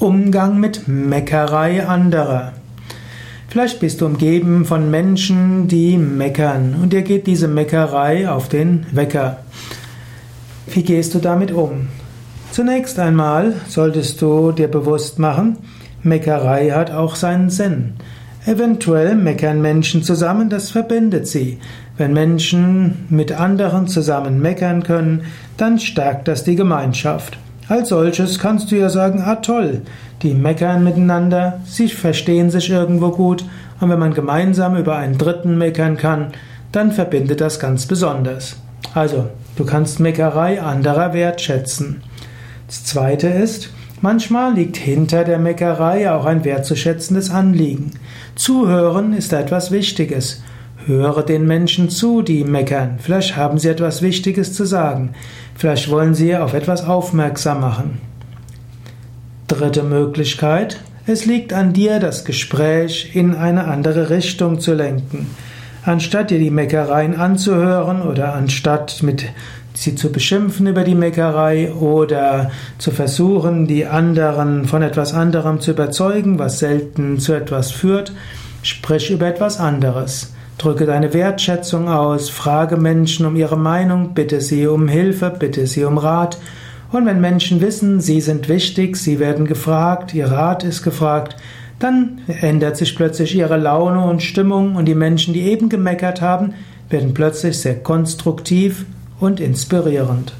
Umgang mit Meckerei anderer. Vielleicht bist du umgeben von Menschen, die meckern und dir geht diese Meckerei auf den Wecker. Wie gehst du damit um? Zunächst einmal solltest du dir bewusst machen, Meckerei hat auch seinen Sinn. Eventuell meckern Menschen zusammen, das verbindet sie. Wenn Menschen mit anderen zusammen meckern können, dann stärkt das die Gemeinschaft. Als solches kannst du ja sagen, ah toll, die meckern miteinander, sie verstehen sich irgendwo gut und wenn man gemeinsam über einen Dritten meckern kann, dann verbindet das ganz besonders. Also, du kannst Meckerei anderer wertschätzen. Das zweite ist, manchmal liegt hinter der Meckerei auch ein wertzuschätzendes Anliegen. Zuhören ist etwas Wichtiges. Höre den Menschen zu, die meckern. Vielleicht haben sie etwas Wichtiges zu sagen. Vielleicht wollen sie auf etwas aufmerksam machen. Dritte Möglichkeit. Es liegt an dir, das Gespräch in eine andere Richtung zu lenken. Anstatt dir die Meckereien anzuhören oder anstatt mit sie zu beschimpfen über die Meckerei oder zu versuchen, die anderen von etwas anderem zu überzeugen, was selten zu etwas führt, sprich über etwas anderes. Drücke deine Wertschätzung aus, frage Menschen um ihre Meinung, bitte sie um Hilfe, bitte sie um Rat. Und wenn Menschen wissen, sie sind wichtig, sie werden gefragt, ihr Rat ist gefragt, dann ändert sich plötzlich ihre Laune und Stimmung und die Menschen, die eben gemeckert haben, werden plötzlich sehr konstruktiv und inspirierend.